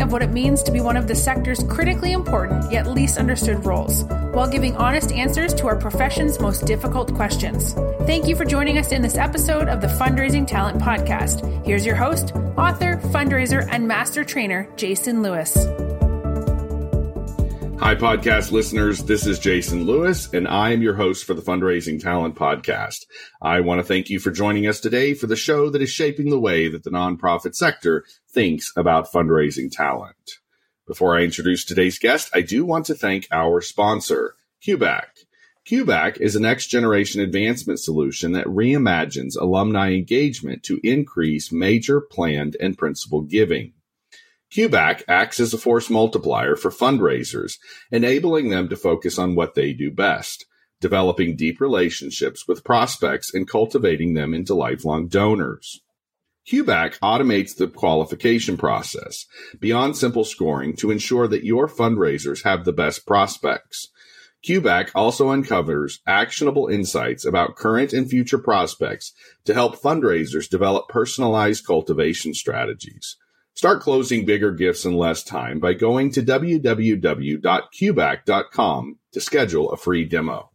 of what it means to be one of the sector's critically important yet least understood roles, while giving honest answers to our profession's most difficult questions. Thank you for joining us in this episode of the Fundraising Talent Podcast. Here's your host, author, fundraiser, and master trainer, Jason Lewis. Hi, podcast listeners. This is Jason Lewis, and I am your host for the Fundraising Talent Podcast. I want to thank you for joining us today for the show that is shaping the way that the nonprofit sector thinks about fundraising talent. Before I introduce today's guest, I do want to thank our sponsor, CueBack. CueBack is a next generation advancement solution that reimagines alumni engagement to increase major planned and principal giving. CueBack acts as a force multiplier for fundraisers, enabling them to focus on what they do best, developing deep relationships with prospects and cultivating them into lifelong donors. CueBack automates the qualification process beyond simple scoring to ensure that your fundraisers have the best prospects. CueBack also uncovers actionable insights about current and future prospects to help fundraisers develop personalized cultivation strategies. Start closing bigger gifts in less time by going to www.cueback.com to schedule a free demo.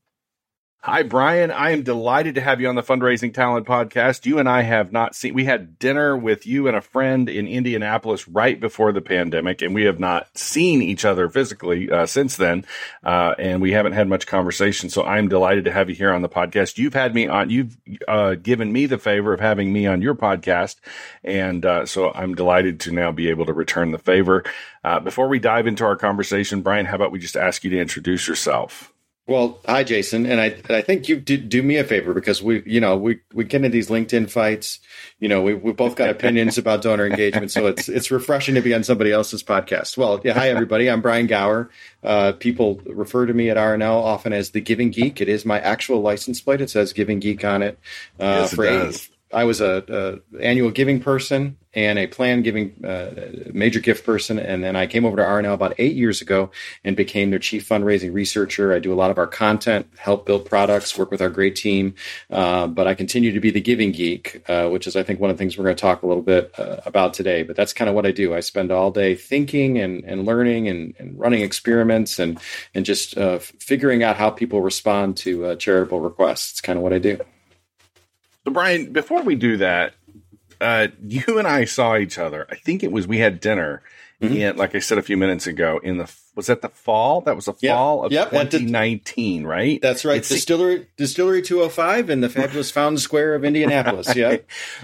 Hi, Brian. I am delighted to have you on the Fundraising Talent Podcast. You and I have not seen, we had dinner with you and a friend in Indianapolis right before the pandemic, and we have not seen each other physically uh, since then. Uh, and we haven't had much conversation. So I'm delighted to have you here on the podcast. You've had me on, you've uh, given me the favor of having me on your podcast. And uh, so I'm delighted to now be able to return the favor. Uh, before we dive into our conversation, Brian, how about we just ask you to introduce yourself? Well, hi, Jason, and I I think you do, do me a favor because we you know we we get into these LinkedIn fights. You know, we we both got opinions about donor engagement, so it's it's refreshing to be on somebody else's podcast. Well, yeah, hi everybody, I'm Brian Gawor. Uh, people refer to me at RNL often as the Giving Geek. It is my actual license plate. It says Giving Geek on it. Uh, yes, it does. I was a, a, annual giving person and a plan giving uh, major gift person, and then I came over to RNL about eight years ago and became their chief fundraising researcher. I do a lot of our content, help build products, work with our great team, uh, but I continue to be the giving geek, uh, which is I think one of the things we're going to talk a little bit uh, about today. But that's kind of what I do. I spend all day thinking and, and learning and, and running experiments and and just uh, figuring out how people respond to uh, charitable requests. It's kind of what I do. So, Brian, before we do that, uh, you and I saw each other. I think it was we had dinner, mm-hmm. and like I said a few minutes ago, in the was that the fall? That was the fall of yep. 2019, right? That's right. It's, Distillery Distillery 205 in the fabulous Fountain Square of Indianapolis. Yeah,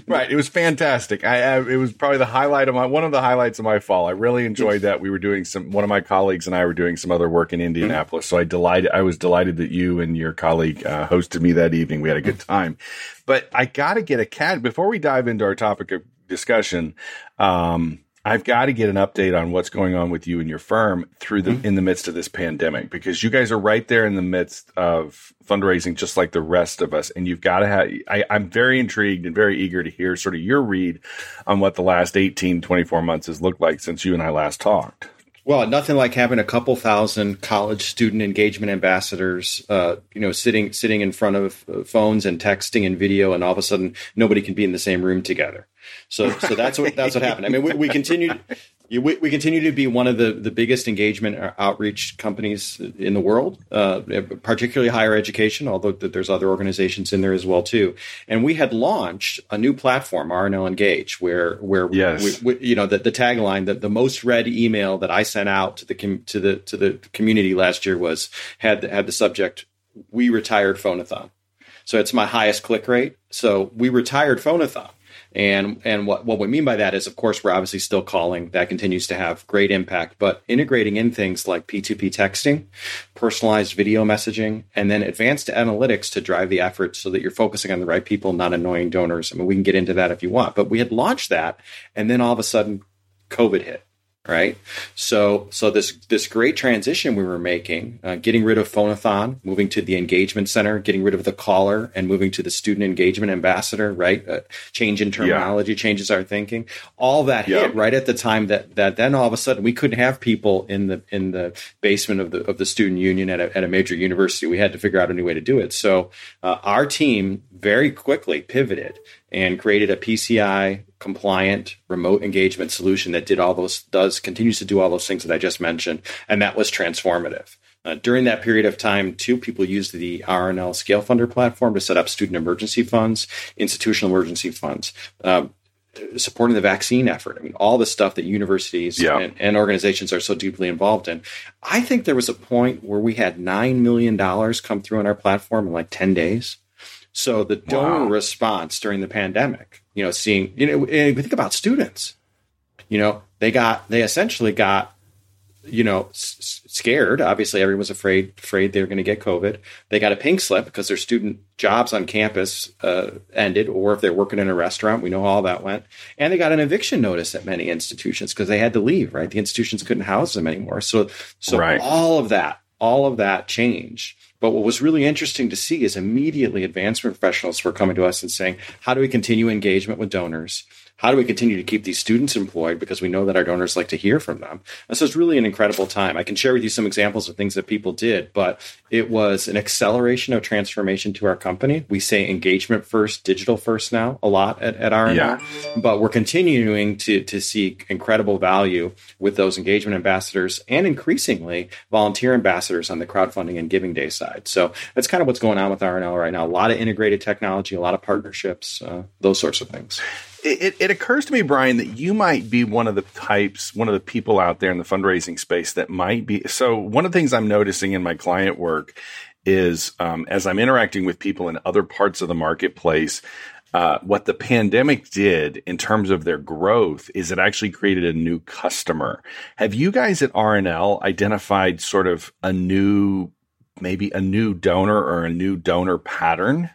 right. It was fantastic. I, I, it was probably the highlight of my one of the highlights of my fall. I really enjoyed that. We were doing some. One of my colleagues and I were doing some other work in Indianapolis. Mm-hmm. So I delighted. I was delighted that you and your colleague uh, hosted me that evening. We had a good time. But I got to get a cat before we dive into our topic of discussion. Um, I've got to get an update on what's going on with you and your firm through the mm-hmm. in the midst of this pandemic because you guys are right there in the midst of fundraising just like the rest of us and you've got to have I, I'm very intrigued and very eager to hear sort of your read on what the last 18 24 months has looked like since you and I last talked. Well, nothing like having a couple thousand college student engagement ambassadors, uh, you know, sitting sitting in front of uh, phones and texting and video, and all of a sudden nobody can be in the same room together. So, so that's what that's what happened. I mean, we, we continue we, we continue to be one of the, the biggest engagement outreach companies in the world, uh, particularly higher education. Although there's other organizations in there as well too. And we had launched a new platform, RNL Engage, where where yes. we, we, you know the, the tagline that the most read email that I sent out to the to the to the community last year was had had the subject "We retired Phonathon." So it's my highest click rate. So we retired Phonathon and and what, what we mean by that is, of course, we're obviously still calling. That continues to have great impact, but integrating in things like P2P texting, personalized video messaging, and then advanced analytics to drive the effort so that you're focusing on the right people, not annoying donors. I mean, we can get into that if you want, but we had launched that, and then all of a sudden, COVID hit right? So, so this this great transition we were making, uh, getting rid of Phonathon, moving to the engagement center, getting rid of the caller, and moving to the student engagement ambassador, right? Uh, change in terminology yeah. changes our thinking. All that hit right at the time that that then all of a sudden we couldn't have people in the in the basement of the of the student union at a, at a major university. We had to figure out a new way to do it. So uh, our team very quickly pivoted and created a PCI compliant remote engagement solution that did all those does continues to do all those things that I just mentioned, and that was transformative. Uh, during that period of time, too, people used the RNL ScaleFunder platform to set up student emergency funds, institutional emergency funds. Um, supporting the vaccine effort. I mean, all the stuff that universities yeah. and, and, organizations are so deeply involved in. I think there was a point where we had $9 million come through on our platform in like 10 days. So the donor wow. response during the pandemic, you know, seeing, you know, we think about students, you know, they got, they essentially got, you know, s- scared. Obviously, everyone was afraid, afraid they were going to get COVID. They got a pink slip because their student jobs on campus uh, ended, or if they're working in a restaurant, we know how all that went. And they got an eviction notice at many institutions because they had to leave. Right, the institutions couldn't house them anymore. So, so right. all of that, all of that changed but what was really interesting to see is immediately advancement professionals were coming to us and saying, how do we continue engagement with donors? How do we continue to keep these students employed because we know that our donors like to hear from them? And so it's really an incredible time. I can share with you some examples of things that people did but it was an acceleration of transformation to our company. We say engagement first digital first now a lot at, at RNL, yeah. but we're continuing to, to see incredible value with those engagement ambassadors and increasingly volunteer ambassadors on the crowdfunding and giving day side. So that's kind of what's going on with rnl right now. A lot of integrated technology a lot of partnerships uh, those sorts of things it, it, occurs to me, Brian, that you might be one of the types, one of the people out there in the fundraising space that might be. So, one of the things I'm noticing in my client work is um, as I'm interacting with people in other parts of the marketplace, uh, what the pandemic did in terms of their growth is it actually created a new customer. Have you guys at RNL identified sort of a new, maybe a new donor or a new donor pattern?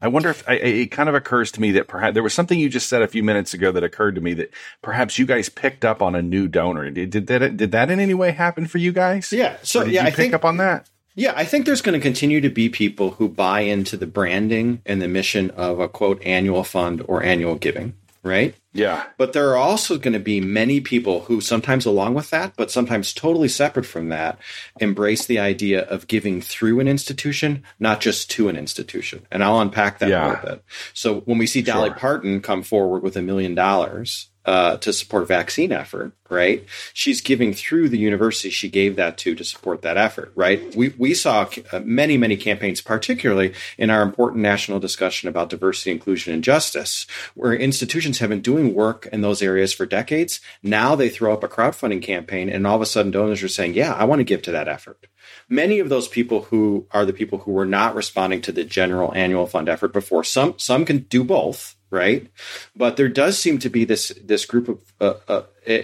I wonder if I, it kind of occurs to me that perhaps there was something you just said a few minutes ago that occurred to me that perhaps you guys picked up on a new donor. Did, did that did that in any way happen for you guys? Yeah. So yeah, I pick think, up on that. Yeah, I think there's going to continue to be people who buy into the branding and the mission of a quote annual fund or annual giving right? Yeah. But there are also going to be many people who sometimes along with that, but sometimes totally separate from that, embrace the idea of giving through an institution, not just to an institution. And I'll unpack that yeah. a little bit. So when we see Dolly sure. Parton come forward with a million dollars, uh, to support vaccine effort, right? She's giving through the university she gave that to to support that effort, right? We, we saw uh, many, many campaigns, particularly in our important national discussion about diversity, inclusion, and justice, where institutions have been doing work in those areas for decades. Now they throw up a crowdfunding campaign, and all of a sudden donors are saying, yeah, I want to give to that effort. Many of those people who are the people who were not responding to the general annual fund effort before, some, some can do both right? But there does seem to be this this group of uh, uh, eh,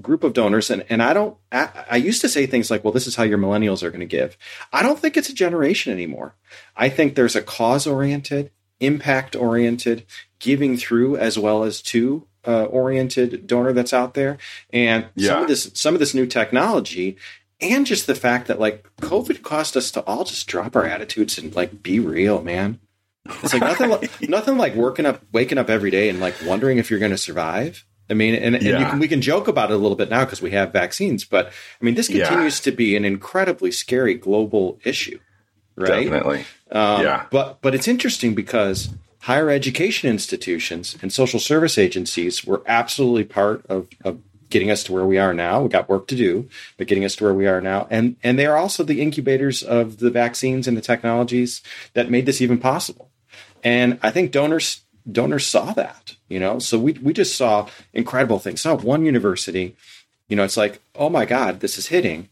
group of donors, and and I don't. I, I used to say things like, "Well, this is how your millennials are going to give." I don't think it's a generation anymore. I think there's a cause oriented, impact oriented, giving through as well as to uh, oriented donor that's out there, and yeah. some of this some of this new technology and just the fact that like COVID caused us to all just drop our attitudes and like be real, man. It's like nothing, like, nothing like working up, waking up every day and like wondering if you're going to survive. I mean, and, and yeah. can, we can joke about it a little bit now because we have vaccines, but I mean, this continues yeah. to be an incredibly scary global issue, right? Definitely. Um, yeah. But but it's interesting because higher education institutions and social service agencies were absolutely part of, of getting us to where we are now. We got work to do, but getting us to where we are now, and and they are also the incubators of the vaccines and the technologies that made this even possible. And I think donors donors saw that, you know. So we we just saw incredible things. Saw one university, you know, it's like, oh my God, this is hitting.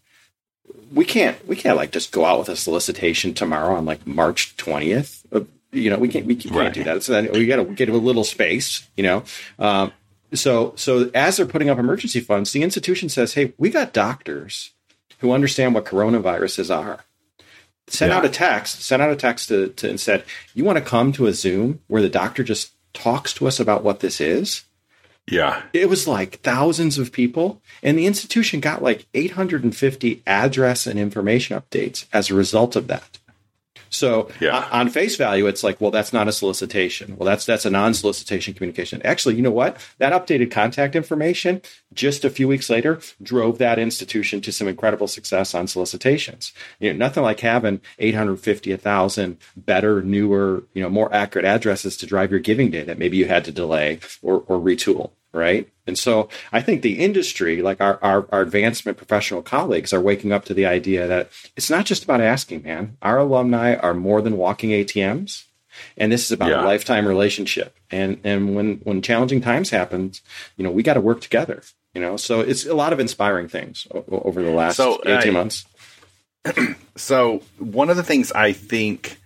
We can't we can't like just go out with a solicitation tomorrow on like March twentieth. You know, we can't we can't right. do that. So then we got to get a little space, you know. Um, so so as they're putting up emergency funds, the institution says, hey, we got doctors who understand what coronaviruses are sent yeah. out a text, sent out a text to, to and said, "You want to come to a Zoom where the doctor just talks to us about what this is?" Yeah. It was like thousands of people, and the institution got like 850 address and information updates as a result of that. So yeah. on face value, it's like, well, that's not a solicitation. Well, that's that's a non-solicitation communication. Actually, you know what? That updated contact information just a few weeks later drove that institution to some incredible success on solicitations. You know, nothing like having 850, 1,000 better, newer, you know, more accurate addresses to drive your giving day that maybe you had to delay or, or retool right? And so I think the industry, like our, our, our, advancement professional colleagues, are waking up to the idea that it's not just about asking, man. Our alumni are more than walking ATMs. And this is about yeah. a lifetime relationship. And and when when challenging times happen, you know, we got to work together. You know, so it's a lot of inspiring things over the last so, 18 months. so one of the things I think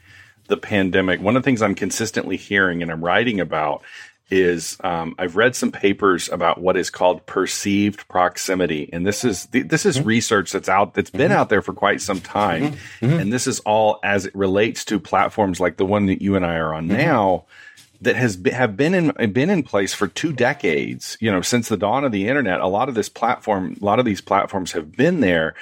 the pandemic, one of the things I'm consistently hearing and I'm writing about is um, I've read some papers about what is called perceived proximity, and this is this is mm-hmm. research that's out that's been mm-hmm. out there for quite some time, mm-hmm. mm-hmm. and this is all as it relates to platforms like the one that you and I are on mm-hmm. now that has been, have been in been in place for two decades. You know, since the dawn of the internet, a lot of this platform, a lot of these platforms have been there.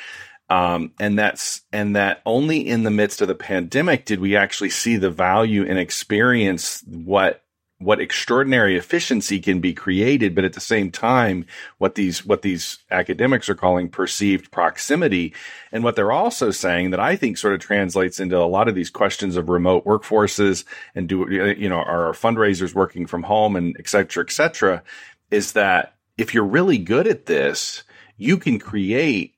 Um, and that's and that only in the midst of the pandemic did we actually see the value and experience what what extraordinary efficiency can be created, but at the same time, what these what these academics are calling perceived proximity, and what they're also saying that I think sort of translates into a lot of these questions of remote workforces and do you know are fundraisers working from home and et cetera, et cetera, is that if you're really good at this, you can create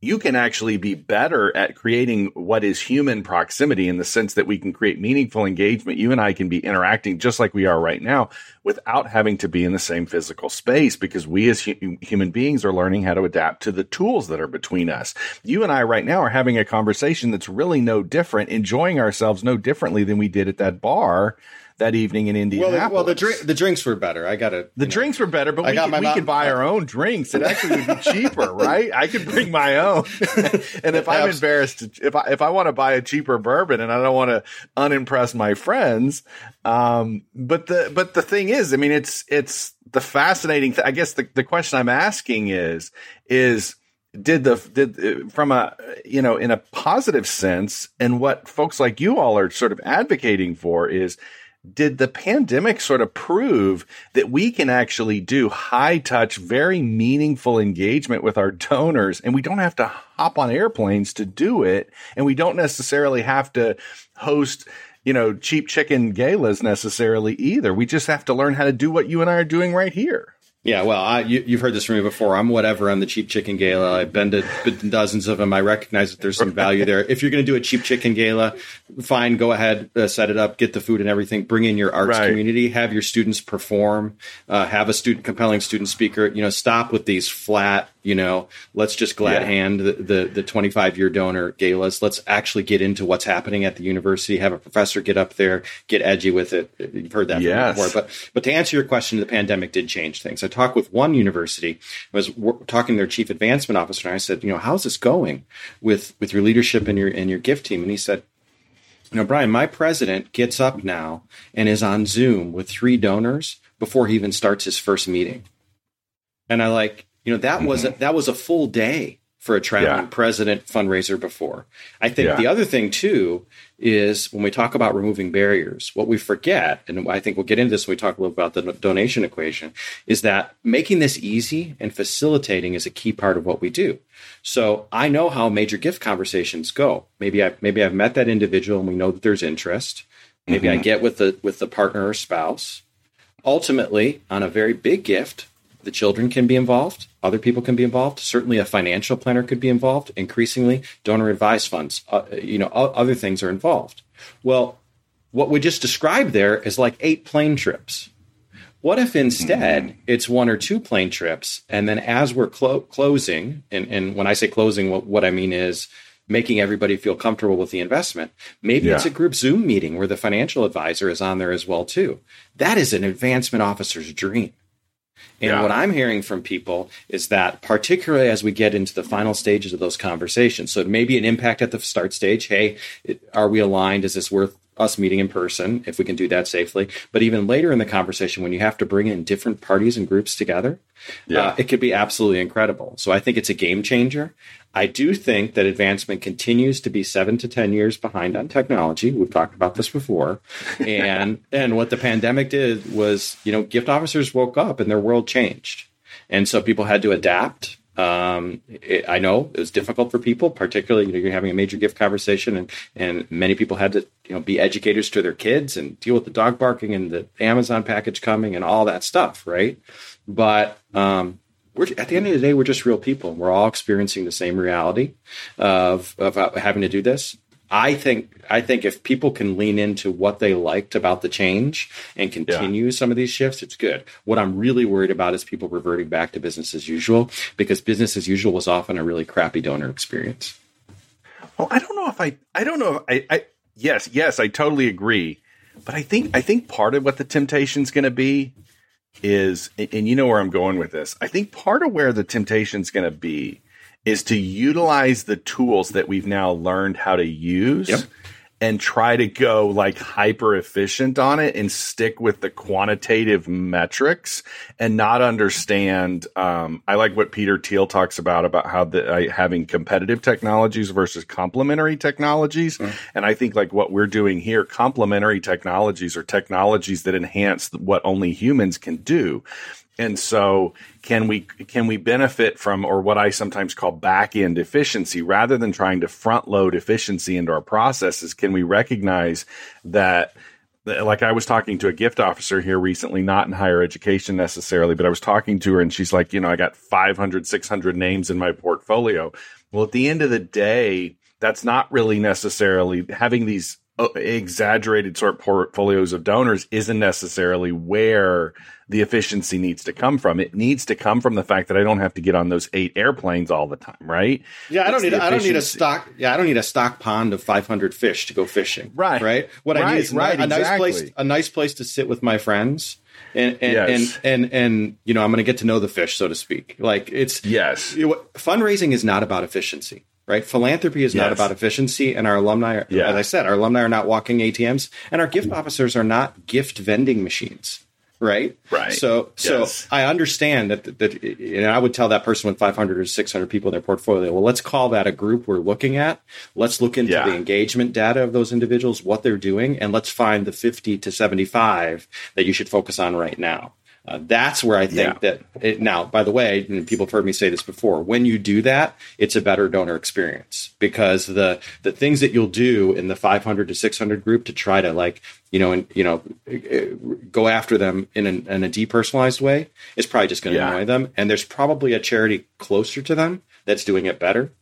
you can actually be better at creating what is human proximity in the sense that we can create meaningful engagement. You and I can be interacting just like we are right now without having to be in the same physical space because we as hu- human beings are learning how to adapt to the tools that are between us. You and I right now are having a conversation that's really no different, enjoying ourselves no differently than we did at that bar that evening in Indianapolis. Well, well the, drink, the drinks were better. I got it. The know. drinks were better, but I we, could, we could buy our own drinks. It actually would be cheaper, right? I could bring my own. and if I'm embarrassed, if I if I want to buy a cheaper bourbon and I don't want to unimpress my friends, um, but the but the thing is, I mean, it's it's the fascinating. Th- I guess the the question I'm asking is is did the did from a you know in a positive sense and what folks like you all are sort of advocating for is did the pandemic sort of prove that we can actually do high touch, very meaningful engagement with our donors and we don't have to hop on airplanes to do it. And we don't necessarily have to host, you know, cheap chicken galas necessarily either. We just have to learn how to do what you and I are doing right here. Yeah, well, I, you, have heard this from me before. I'm whatever on the cheap chicken gala. I've been to dozens of them. I recognize that there's some value there. If you're going to do a cheap chicken gala, fine, go ahead, uh, set it up, get the food and everything. Bring in your arts right. community, have your students perform, uh, have a student compelling student speaker. You know, stop with these flat you know let's just glad yeah. hand the, the, the 25 year donor galas let's actually get into what's happening at the university have a professor get up there get edgy with it. You've heard that yes. before. But but to answer your question the pandemic did change things. I talked with one university i was talking to their chief advancement officer and i said you know how's this going with with your leadership and your and your gift team? And he said you know brian my president gets up now and is on zoom with three donors before he even starts his first meeting. And i like you know, that mm-hmm. was a, that was a full day for a traveling yeah. president fundraiser before. I think yeah. the other thing too is when we talk about removing barriers, what we forget, and I think we'll get into this when we talk a little about the donation equation, is that making this easy and facilitating is a key part of what we do. So I know how major gift conversations go. Maybe I maybe I've met that individual and we know that there's interest. Maybe mm-hmm. I get with the with the partner or spouse. Ultimately, on a very big gift, the children can be involved, other people can be involved. Certainly, a financial planner could be involved. Increasingly, donor advised funds, uh, you know, other things are involved. Well, what we just described there is like eight plane trips. What if instead mm-hmm. it's one or two plane trips, and then as we're clo- closing, and, and, when I say closing, what, what I mean is making everybody feel comfortable with the investment. Maybe yeah. it's a group Zoom meeting where the financial advisor is on there as well too. That is an advancement officer's dream. And yeah. what I'm hearing from people is that, particularly as we get into the final stages of those conversations, so it may be an impact at the start stage. Hey, it, are we aligned? Is this worth us meeting in person if we can do that safely. But even later in the conversation, when you have to bring in different parties and groups together, yeah. Uh, it could be absolutely incredible. So I think it's a game changer. I do think that advancement continues to be seven to ten years behind on technology. We've talked about this before, and and what the pandemic did was, you know, gift officers woke up and their world changed, and so people had to adapt. Um, it, I know it was difficult for people, particularly you know you're having a major gift conversation, and and many people had to you know be educators to their kids and deal with the dog barking and the Amazon package coming and all that stuff, right? But um, we're at the end of the day, we're just real people. We're all experiencing the same reality of of having to do this. I think I think if people can lean into what they liked about the change and continue yeah. some of these shifts, it's good. What I'm really worried about is people reverting back to business as usual because business as usual was often a really crappy donor experience. Well, I don't know if I I don't know if I, I yes yes I totally agree, but I think I think part of what the temptation is going to be is, and you know where I'm going with this. I think part of where the temptation is going to be is to utilize the tools that we've now learned how to use yep and try to go like hyper efficient on it and stick with the quantitative metrics and not understand. Um, I like what Peter Thiel talks about about how the uh, having competitive technologies versus complementary technologies, mm. and I think like what we're doing here, complementary technologies are technologies that enhance what only humans can do. And so can we can we benefit from or what I sometimes call back end efficiency rather than trying to front load efficiency into our processes? Can we recognize that like I was talking to a gift officer here recently, not in higher education necessarily, but I was talking to her and she's like, you know, I got 500, 600 names in my portfolio. Well, at the end of the day, that's not really necessarily having these Uh, exaggerated sort of portfolios of donors isn't necessarily where the efficiency needs to come from. It needs to come from the fact that I don't have to get on those eight airplanes all the time, right? Yeah, I don't need I don't need a stock yeah, I don't need a stock pond of 500 fish to go fishing. Right. Right? What right, I need is right, a, exactly. nice place a nice place to sit with my friends. And and, yes. and and and you know I'm going to get to know the fish, so to speak. Like it's yes, you know, fundraising is not about efficiency right? Philanthropy is yes. not about efficiency, and our alumni, are, yeah. as I said, our alumni are not walking ATMs, and our gift officers are not gift vending machines, right? Right. So, so yes. I understand that that, and I would tell that person with 500 or 600 people in their portfolio, well, let's call that a group we're looking at. Let's look into yeah. the engagement data of those individuals, what they're doing, and let's find the 50 to 75 that you should focus on right now. Uh, that's where I think yeah. that it, now, by the way, people have heard me say this before. When you do that, it's a better donor experience because the the things that you'll do in the 500 to 600 group to try to like you know and you know go after them in, an, in a depersonalized way is probably just going to yeah. annoy them. And there's probably a charity closer to them that's doing it better.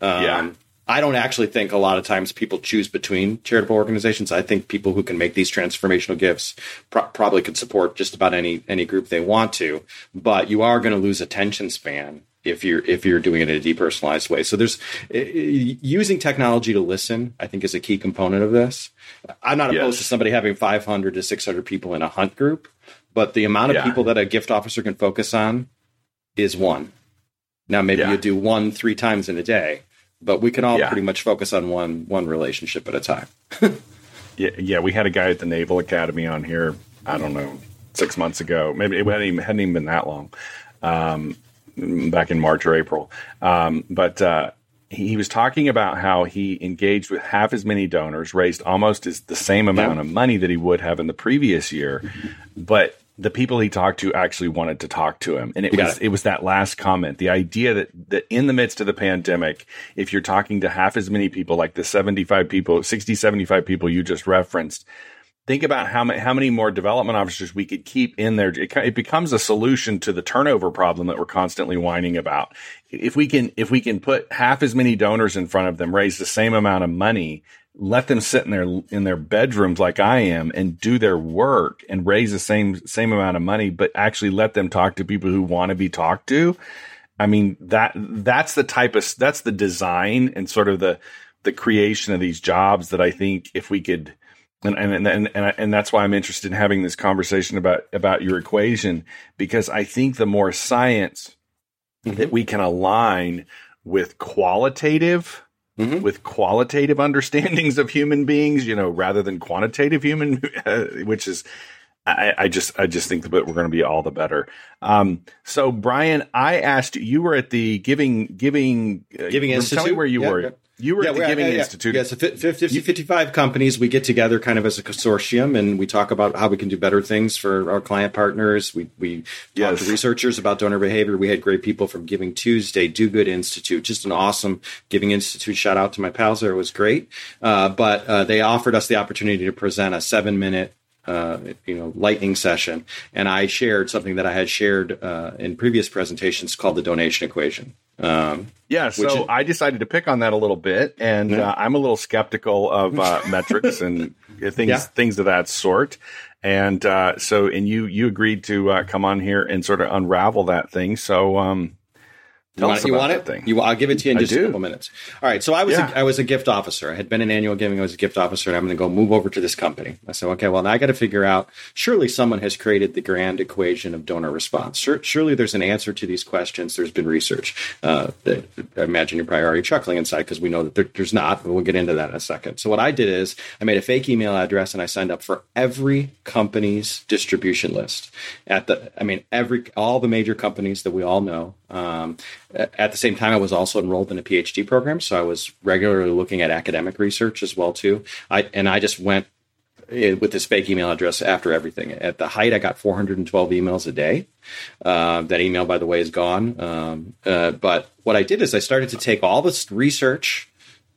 Um, yeah. I don't actually think a lot of times people choose between charitable organizations. I think people who can make these transformational gifts pro- probably could support just about any any group they want to, but you are going to lose attention span if you're if you're doing it in a depersonalized way. So there's using technology to listen. I think is a key component of this. I'm not opposed yes. to somebody having 500 to 600 people in a hunt group, but the amount of yeah. people that a gift officer can focus on is one. Now maybe yeah. you do one three times in a day but we can all yeah. pretty much focus on one one relationship at a time. yeah, yeah. We had a guy at the Naval Academy on here. I don't know, six months ago. Maybe it hadn't even, hadn't even been that long. Um, back in March or April. Um, but uh, he, was talking about how he engaged with half as many donors, raised almost as the same amount of money that he would have in the previous year, but the people he talked to actually wanted to talk to him. And it was it. it. was that last comment. The idea that that in the midst of the pandemic, if you're talking to half as many people like the 75 people, 60 75 people you just referenced, think about how many how many more development officers we could keep in there. It, it becomes a solution to the turnover problem that we're constantly whining about. If we can if we can put half as many donors in front of them, raise the same amount of money, let them sit in their in their bedrooms like I am and do their work and raise the same same amount of money, but actually let them talk to people who want to be talked to. I mean that that's the type of that's the design and sort of the the creation of these jobs that I think if we could and and and and, and that's why I'm interested in having this conversation about about your equation because I think the more science mm-hmm. that we can align with qualitative mm-hmm. with qualitative understandings of human beings, you know, rather than quantitative human, which is, I, I, just, I just think that we're going to be all the better. Um, so Brian, I asked you were at the Giving, Giving, uh, Giving Institute. Tell me where you were. You were yeah, at the Giving yeah, Institute. Yes, yeah, so 50, 55 companies. We get together kind of as a consortium and we talk about how we can do better things for our client partners. We, we yes. talk to researchers about donor behavior. We had great people from Giving Tuesday, Do Good Institute, just an awesome Giving Institute. Shout out to my pals there. It was great. Uh, but uh, they offered us the opportunity to present a seven minute uh, you know lightning session, and I shared something that I had shared uh, in previous presentations called the donation equation. Um, yeah, so I decided to pick on that a little bit, and yeah. uh, I'm a little skeptical of uh, metrics and things yeah. things of that sort. And uh, so, and you you agreed to uh, come on here and sort of unravel that thing. So, um, you want, you want it? Thing. You, I'll give it to you in just a couple minutes. All right. So I was yeah. a, I was a gift officer. I had been an annual giving. I was a gift officer, and I'm going to go move over to this company. I said, okay, well, now I got to figure out. Surely someone has created the grand equation of donor response. surely there's an answer to these questions. There's been research. Uh, that, I imagine you're probably already chuckling inside because we know that there, there's not. But we'll get into that in a second. So what I did is I made a fake email address and I signed up for every company's distribution list. At the, I mean, every all the major companies that we all know. Um, at the same time, I was also enrolled in a PhD program, so I was regularly looking at academic research as well too. I and I just went eh, with this fake email address after everything. At the height, I got 412 emails a day. Uh, that email, by the way, is gone. Um, uh, but what I did is I started to take all this research,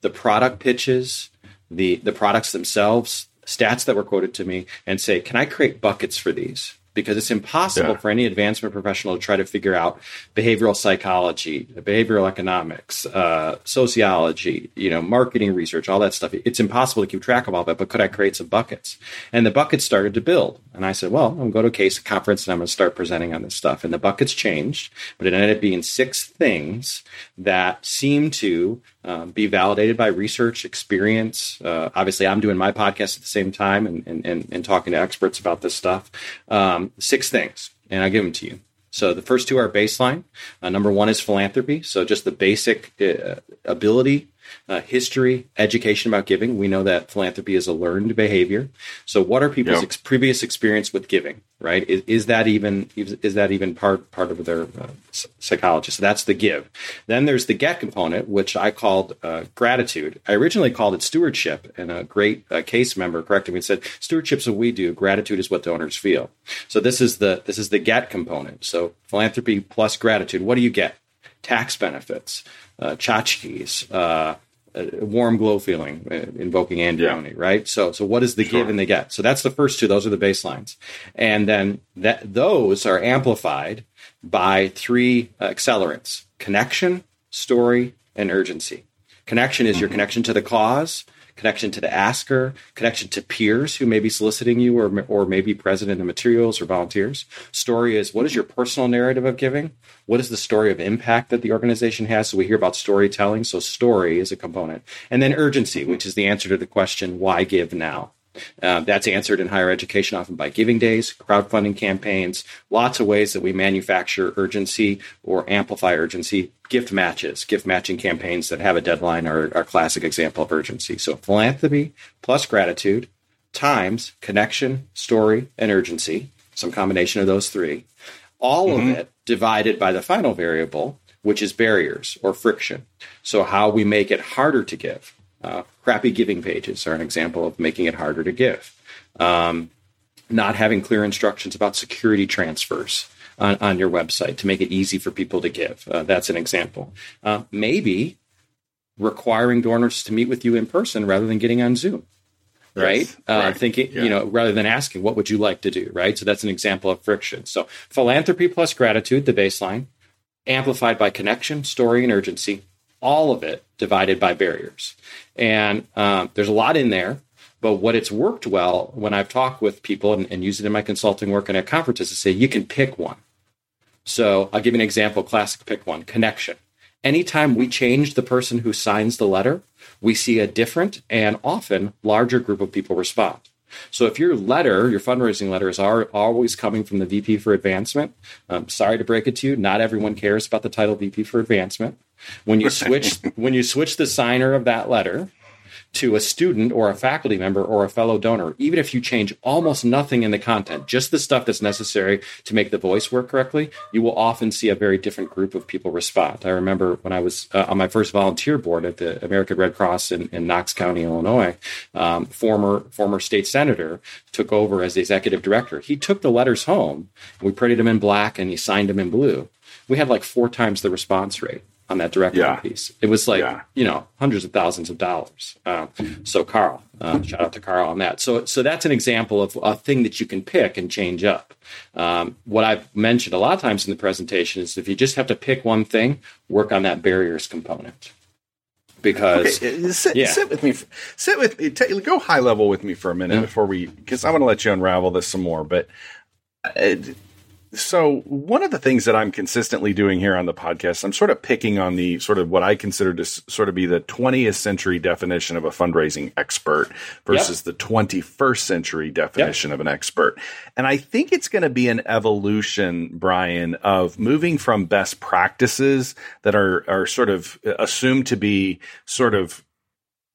the product pitches, the the products themselves, stats that were quoted to me, and say, can I create buckets for these? Because it's impossible yeah. for any advancement professional to try to figure out behavioral psychology, behavioral economics, uh, sociology, you know, marketing research, all that stuff. It's impossible to keep track of all that. But could I create some buckets? And the buckets started to build. And I said, well, I'm going to go to a case conference and I'm going to start presenting on this stuff. And the buckets changed, but it ended up being six things that seem to um, be validated by research, experience. Uh, obviously, I'm doing my podcast at the same time and, and, and, and talking to experts about this stuff. Um, six things, and I'll give them to you. So the first two are baseline. Uh, number one is philanthropy. So just the basic uh, ability uh, history, education about giving. We know that philanthropy is a learned behavior. So, what are people's yep. ex- previous experience with giving? Right? Is, is, that even is that even part part of their uh, psychology? So that's the give. Then there's the get component, which I called uh, gratitude. I originally called it stewardship, and a great uh, case member corrected me and said stewardship's what we do. Gratitude is what donors feel. So this is the this is the get component. So philanthropy plus gratitude. What do you get? Tax benefits, uh, tchotchkes, uh, a warm glow feeling, uh, invoking Andreoni, yeah. right? So, so what is the sure. give and the get? So that's the first two. Those are the baselines, and then that those are amplified by three accelerants: connection, story, and urgency. Connection is mm-hmm. your connection to the cause connection to the asker, connection to peers who may be soliciting you or, or may be present in the materials or volunteers. Story is what is your personal narrative of giving? What is the story of impact that the organization has? So we hear about storytelling. So story is a component. And then urgency, which is the answer to the question, why give now? Uh, that's answered in higher education often by giving days, crowdfunding campaigns, lots of ways that we manufacture urgency or amplify urgency. Gift matches, gift matching campaigns that have a deadline are, a classic example of urgency. So philanthropy plus gratitude times connection, story, and urgency, some combination of those three. All mm-hmm. of it divided by the final variable, which is barriers or friction. So how we make it harder to give uh, crappy giving pages are an example of making it harder to give. Um, not having clear instructions about security transfers on, on, your website to make it easy for people to give. Uh, that's an example. Uh, maybe requiring donors to meet with you in person rather than getting on Zoom. Right? Uh, right. Thinking, yeah. you know, rather than asking, what would you like to do? Right. So that's an example of friction. So philanthropy plus gratitude, the baseline, amplified by connection, story, and urgency, all of it divided by barriers. And um, there's a lot in there, but what it's worked well when I've talked with people and, and used it in my consulting work and at conferences to say you can pick one. So I'll give you an example, classic pick one, connection. Anytime we change the person who signs the letter, we see a different and often larger group of people respond. So if your letter, your fundraising letter, is always coming from the VP for Advancement, I'm sorry to break it to you, not everyone cares about the title VP for Advancement. When you switch when you switch the signer of that letter to a student or a faculty member or a fellow donor, even if you change almost nothing in the content, just the stuff that's necessary to make the voice work correctly, you will often see a very different group of people respond. I remember when I was uh, on my first volunteer board at the American Red Cross in, in Knox County, Illinois, um, former former state senator took over as the executive director. He took the letters home. We printed them in black and he signed them in blue. We had like four times the response rate on that direct yeah. piece. It was like yeah. you know hundreds of thousands of dollars. Um, so Carl, uh, shout out to Carl on that. So so that's an example of a thing that you can pick and change up. Um, what I've mentioned a lot of times in the presentation is if you just have to pick one thing, work on that barriers component. Because okay. Uh, sit, yeah. sit with me, sit with me, t- go high level with me for a minute before we, because I want to let you unravel this some more. But uh, so one of the things that I'm consistently doing here on the podcast, I'm sort of picking on the sort of what I consider to sort of be the 20th century definition of a fundraising expert versus yep. the 21st century definition yep. of an expert. And I think it's going to be an evolution, Brian, of moving from best practices that are, are sort of assumed to be sort of uh,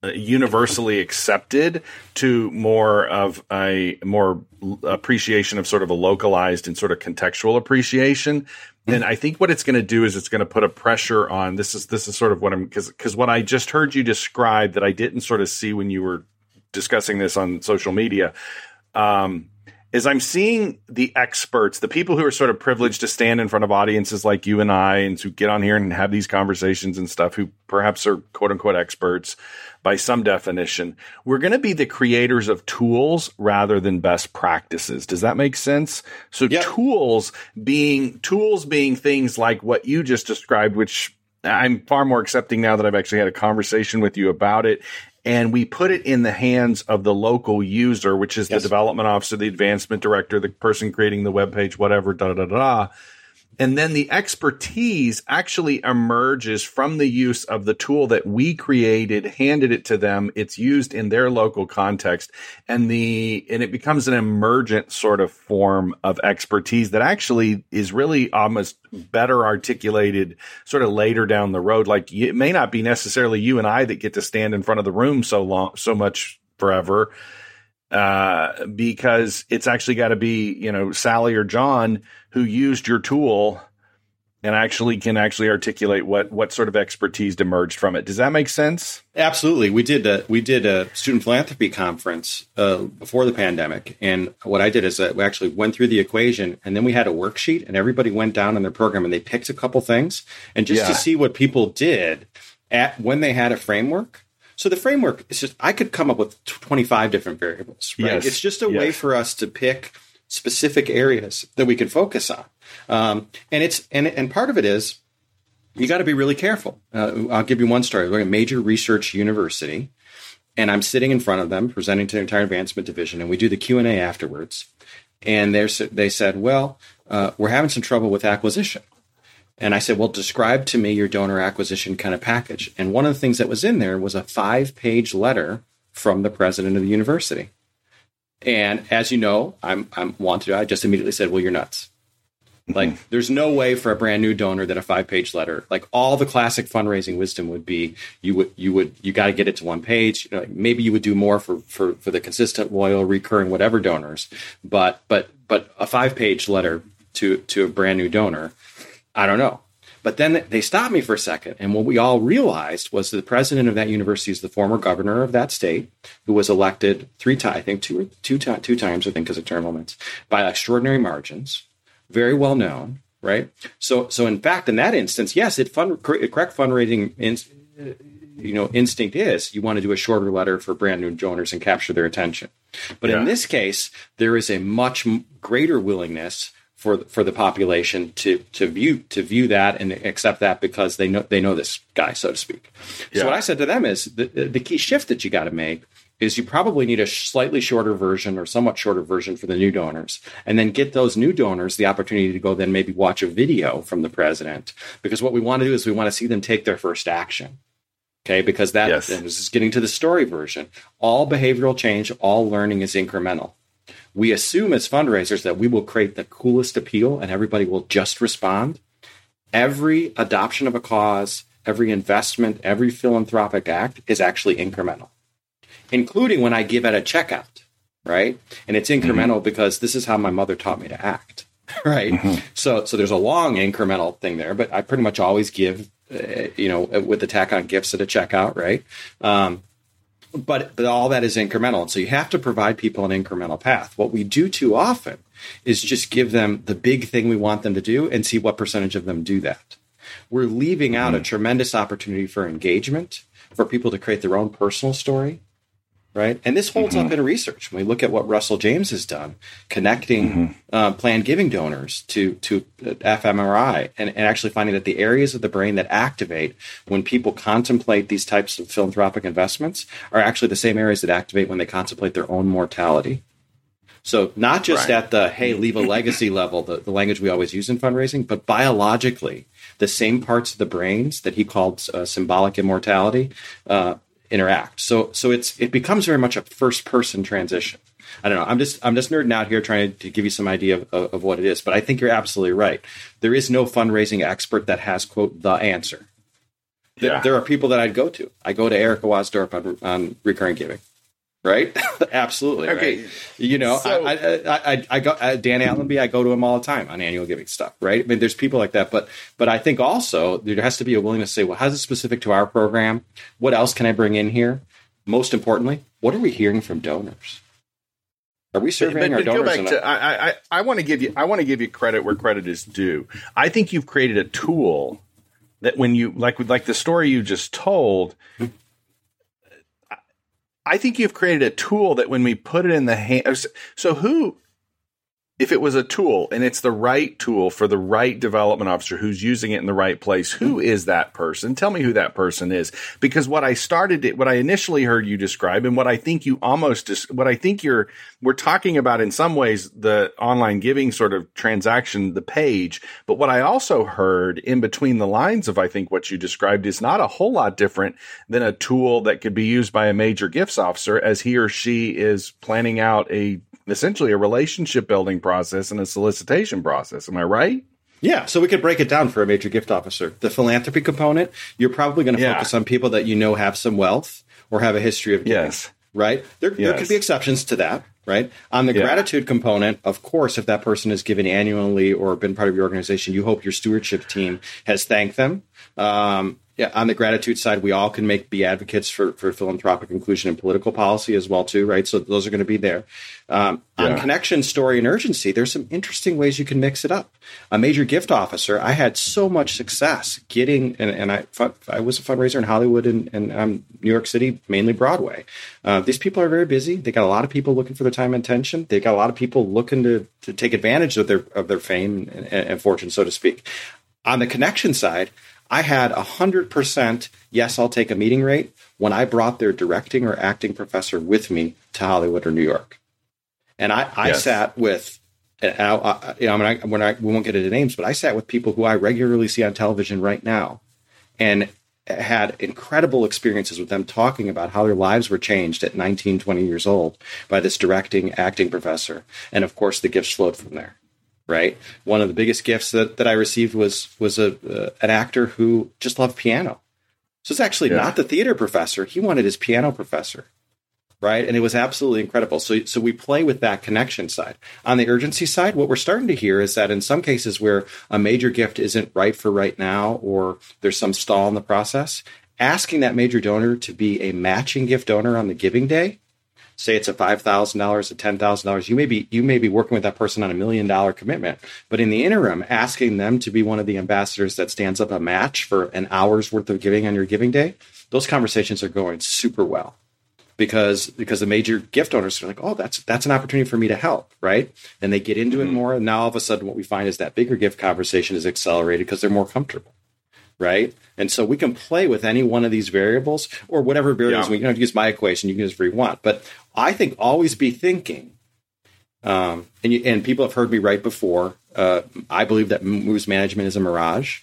universally accepted to more of a more appreciation of sort of a localized and sort of contextual appreciation. And I think what it's going to do is it's going to put a pressure on this is this is sort of what I'm because because what I just heard you describe that I didn't sort of see when you were discussing this on social media. Um, is I'm seeing the experts, the people who are sort of privileged to stand in front of audiences like you and I and to get on here and have these conversations and stuff who perhaps are quote unquote experts by some definition. We're going to be the creators of tools rather than best practices. Does that make sense? So yep. tools being tools being things like what you just described, which I'm far more accepting now that I've actually had a conversation with you about it and we put it in the hands of the local user, which is yes. the development officer, the advancement director, the person creating the web page, whatever, da da da. And then the expertise actually emerges from the use of the tool that we created, handed it to them. It's used in their local context and the, and it becomes an emergent sort of form of expertise that actually is really almost better articulated sort of later down the road. Like it may not be necessarily you and I that get to stand in front of the room so long, so much forever uh, because it's actually got to be, you know, Sally or John who used your tool and actually can actually articulate what what sort of expertise emerged from it. Does that make sense? Absolutely. We did a, we did a student philanthropy conference uh, before the pandemic, and what I did is that we actually went through the equation, and then we had a worksheet, and everybody went down in their program and they picked a couple things, and just yeah. to see what people did at when they had a framework so the framework is just I could come up with 25 different variables, right? Yes. It's just a yes. way for us to pick specific areas that we can focus on. Um, and it's and and part of it is you got to be really careful. Uh, I'll give you one story. We're a major research university, and I'm sitting in front of them presenting to the entire advancement division, and we do the Q and A afterwards. And they they said, "Well, uh, we're having some trouble with acquisition." And I said, well, describe to me your donor acquisition kind of package. And one of the things that was in there was a five page letter from the president of the university. And as you know, I'm, I'm wanted. I just immediately said, well, you're nuts. Like, mm-hmm. there's no way for a brand new donor that a five page letter, like all the classic fundraising wisdom would be, you would, you would, you got to get it to one page. You know, like maybe you would do more for, for, for the consistent, loyal, recurring, whatever donors. But, but, but a five page letter to, to a brand new donor I don't know. But then they stopped me for a second. And what we all realized was the president of that university is the former governor of that state, who was elected three times, I think two, two, two times, I think, as a term limits, by extraordinary margins, very well known, right? So, so in fact, in that instance, yes, it fund, correct fundraising in, you know instinct is you want to do a shorter letter for brand new donors and capture their attention but yeah. in this case there is a much greater willingness for for the population to to view to view that and accept that because they know they know this guy, so to speak. Yeah. So what I said to them is the the key shift that you got to make is you probably need a slightly shorter version or somewhat shorter version for the new donors and then get those new donors the opportunity to go then maybe watch a video from the president because what we want to do is we want to see them take their first action okay because that yes. is getting to the story version all behavioral change all learning is incremental we assume as fundraisers that we will create the coolest appeal and everybody will just respond. Every adoption of a cause, every investment, every philanthropic act is actually incremental, including when I give at a checkout, right? And it's incremental mm-hmm. because this is how my mother taught me to act, right? Mm-hmm. So, so there's a long incremental thing there, but I pretty much always give, uh, you know, with the tack on gifts at a checkout, right? Um, but but all that is incremental, and so you have to provide people an incremental path. What we do too often is just give them the big thing we want them to do and see what percentage of them do that. We're leaving out mm-hmm. a tremendous opportunity for engagement, for people to create their own personal story, right? And this holds mm-hmm. up in research. When we look at what Russell James has done, connecting mm-hmm. uh, planned giving donors to to fMRI, and, and actually finding that the areas of the brain that activate when people contemplate these types of philanthropic investments are actually the same areas that activate when they contemplate their own mortality. So not just right. at the hey, leave a legacy level, the, the language we always use in fundraising, but biologically, the same parts of the brains that he called uh, symbolic immortality uh, interact. So so it's it becomes very much a first person transition. I don't know. I'm just I'm just nerding out here trying to give you some idea of, of, of, what it is. But I think you're absolutely right. There is no fundraising expert that has quote the answer. Yeah. There, are people that I'd go to. I go to Erica Waasdorp on, on recurring giving right? Absolutely. Okay. Right? You know, so, I, I, I, I, go uh, Dan Allenby. I go to him all the time on annual giving stuff, right? I mean, there's people like that, but but I think also there has to be a willingness to say, well, how's it specific to our program? What else can I bring in here? Most importantly, what are we hearing from donors? Are we surveying but, but, our donors? To, I, I, I want to give you I want to give you credit where credit is due. I think you've created a tool that when you like like the story you just told I think you've created a tool that when we put it in the hands, so who if it was a tool and it's the right tool for the right development officer who's using it in the right place, who mm-hmm. is that person? Tell me who that person is. Because what I started, it, what I initially heard you describe and what I think you almost, what I think you're, we're talking about in some ways the online giving sort of transaction, the page. But what I also heard in between the lines of, I think what you described is not a whole lot different than a tool that could be used by a major gifts officer as he or she is planning out a essentially a relationship building process and a solicitation process. Am I right? Yeah, so we could break it down for a major gift officer. The philanthropy component, you're probably going to yeah. focus on people that you know have some wealth or have a history of giving, yes. right? There, yes. there could be exceptions to that, right? On the yeah. gratitude component, of course, if that person has given annually or been part of your organization, you hope your stewardship team has thanked them. Um, yeah, on the gratitude side, we all can make be advocates for, for philanthropic inclusion and political policy as well too, right? So those are going to be there. Um, yeah. On connection, story, and urgency, there's some interesting ways you can mix it up. A major gift officer, I had so much success getting, and, and I I was a fundraiser in Hollywood and, and um, New York City, mainly Broadway. Uh, these people are very busy. They got a lot of people looking for their time and attention. They got a lot of people looking to to take advantage of their of their fame and, and fortune, so to speak. On the connection side, I had a hundred percent yes, I'll take a meeting rate when I brought their directing or acting professor with me to Hollywood or New York, and I, I yes. sat with. I, I, you know, I mean, I, when I, we won't get into names, but I sat with people who I regularly see on television right now, and had incredible experiences with them talking about how their lives were changed at 19, 20 years old by this directing, acting professor, and of course, the gifts flowed from there right? One of the biggest gifts that, that I received was was a uh, an actor who just loved piano. So it's actually yeah. not the theater professor; he wanted his piano professor, right? And it was absolutely incredible. So so we play with that connection side. On the urgency side, what we're starting to hear is that in some cases where a major gift isn't right for right now, or there's some stall in the process, asking that major donor to be a matching gift donor on the giving day say it's a five thousand dollars, a ten thousand dollars, you may be you may be working with that person on a million dollar commitment. But in the interim, asking them to be one of the ambassadors that stands up a match for an hour's worth of giving on your giving day, those conversations are going super well. Because because the major gift owners are like, oh, that's that's an opportunity for me to help, right? And they get into mm-hmm. it more. And now all of a sudden what we find is that bigger gift conversation is accelerated because they're more comfortable right? And so we can play with any one of these variables or whatever variables. Yeah. We can use my equation. You can use whatever you want. But I think always be thinking. Um, and, you, and people have heard me right before. Uh, I believe that moves management is a mirage.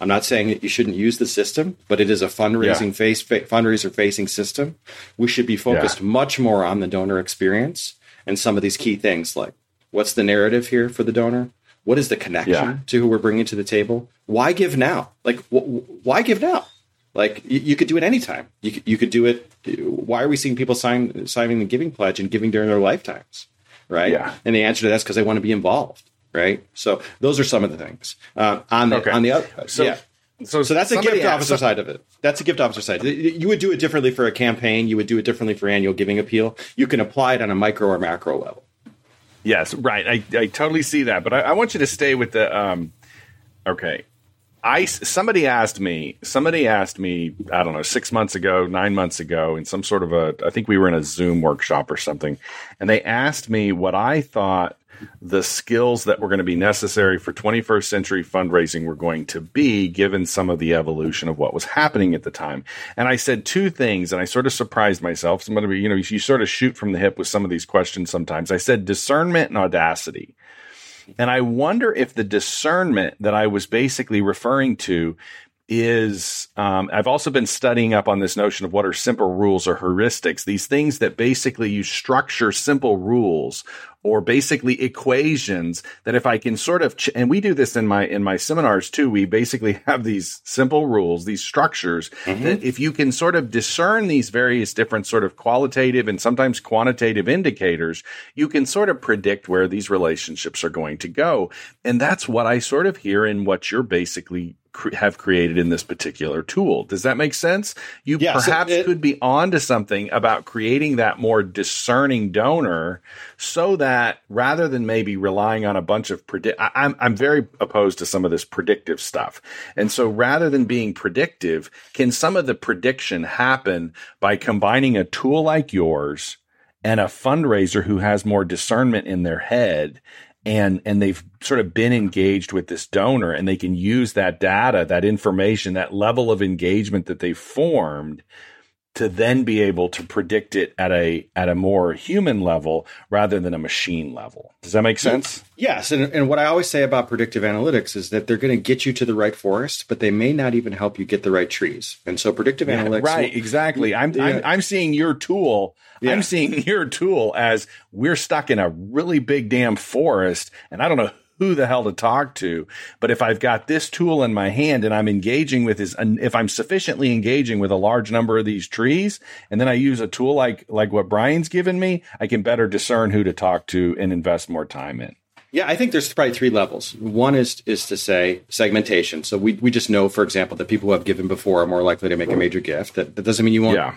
I'm not saying that you shouldn't use the system, but it is a fundraising yeah. face fa- fundraiser facing system. We should be focused yeah. much more on the donor experience and some of these key things like what's the narrative here for the donor? What is the connection yeah. to who we're bringing to the table? Why give now? Like, wh- why give now? Like you, you could do it anytime. You could, you could do it. Why are we seeing people sign signing the giving pledge and giving during their lifetimes? Right. Yeah. And the answer to that's because they want to be involved. Right. So those are some of the things. Uh, on the Okay. on the other. So- yeah. So, So that's a gift officer side of it. That's a gift officer side. You would do it differently for a campaign. You would do it differently for annual giving appeal. You can apply it on a micro or macro level. Yes, right. I, I totally see that, but I, I want you to stay with the. Um, okay, I somebody asked me. Somebody asked me. I don't know, six months ago, nine months ago, in some sort of a. I think we were in a Zoom workshop or something, and they asked me what I thought the skills that were going to be necessary for 21st century fundraising were going to be given some of the evolution of what was happening at the time. And I said two things and I sort of surprised myself. Somebody, you know, you sort of shoot from the hip with some of these questions sometimes. I said discernment and audacity. And I wonder if the discernment that I was basically referring to is um, I've also been studying up on this notion of what are simple rules or heuristics, these things that basically you structure simple rules or basically equations that if I can sort of ch- and we do this in my in my seminars too we basically have these simple rules these structures mm-hmm. that if you can sort of discern these various different sort of qualitative and sometimes quantitative indicators you can sort of predict where these relationships are going to go. And that's what I sort of hear in what you're basically cre- have created in this particular tool. Does that make sense? You Yeah, so perhaps it- could be onto something about creating that more discerning donor so that rather than maybe relying on a bunch of predict, I- I'm, I'm very opposed to some of this predictive stuff. And so rather than being predictive, can some of the prediction happen by combining a tool like yours and a fundraiser who has more discernment in their head and and they've sort of been engaged with this donor and they can use that data that information that level of engagement that they formed to then be able to predict it at a at a more human level rather than a machine level does that make sense Yes, and, and what I always say about predictive analytics is that they're going to get you to the right forest, but they may not even help you get the right trees. And so predictive analytics, right exactly i'm Yeah. I'm, I'm seeing your tool Yeah. i'm seeing your tool as we're stuck in a really big damn forest and i don't know who the hell to talk to but if i've got this tool in my hand and i'm engaging with is if i'm sufficiently engaging with a large number of these trees and then i use a tool like like what brian's given me i can better discern who to talk to and invest more time in Yeah, I think there's probably three levels. One is is to say segmentation. So we, we just know, for example, that people who have given before are more likely to make a major gift. That, that doesn't mean you won't Yeah.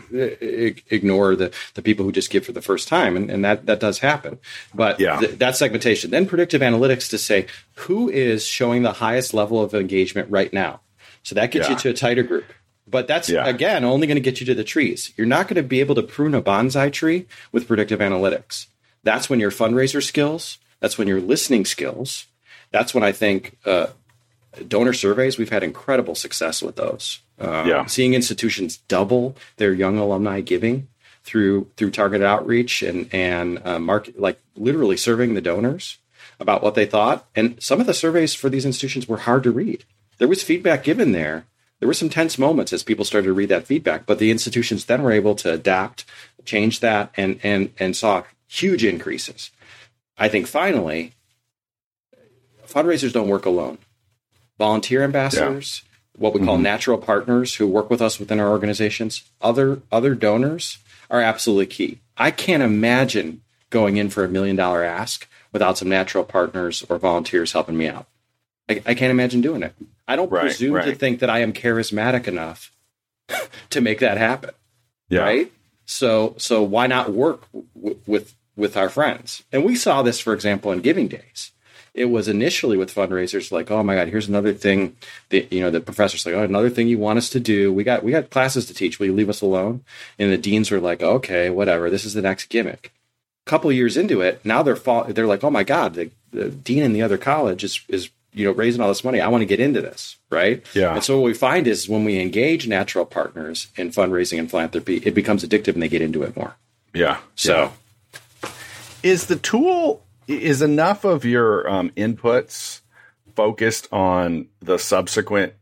ignore the, the people who just give for the first time, and, and that, that does happen. But Yeah. th- that's segmentation. Then predictive analytics to say who is showing the highest level of engagement right now. So that gets Yeah. you to a tighter group. But that's Yeah. again only going to get you to the trees. You're not going to be able to prune a bonsai tree with predictive analytics. That's when your fundraiser skills, that's when your listening skills, that's when I think uh, donor surveys, we've had incredible success with those. Uh, Yeah. Seeing institutions double their young alumni giving through through targeted outreach and and uh, market like literally serving the donors about what they thought. And some of the surveys for these institutions were hard to read. There was feedback given there. There were some tense moments as people started to read that feedback, but the institutions then were able to adapt, change that, and and and saw huge increases. I think finally, fundraisers don't work alone. Volunteer ambassadors, what we call mm-hmm. natural partners who work with us within our organizations, other other donors are absolutely key. I can't imagine going in for a million dollar ask without some natural partners or volunteers helping me out. I, I can't imagine doing it. I don't Right, presume to think that I am charismatic enough to make that happen yeah right? So so why not work w- with with our friends? And we saw this, for example, in Giving Days. It was initially with fundraisers like, oh my God, here's another thing that you know the professor's like, oh, another thing you want us to do. We got we got classes to teach. Will you leave us alone? And the deans were like, okay, whatever. This is the next gimmick. A couple of years into it, now they're fall, they're like, oh my God, the, the dean in the other college is is you know raising all this money. I want to get into this, right? Yeah. And so what we find is when we engage natural partners in fundraising and philanthropy, it becomes addictive and they get into it more. yeah So is the tool is enough of your um, inputs focused on the subsequent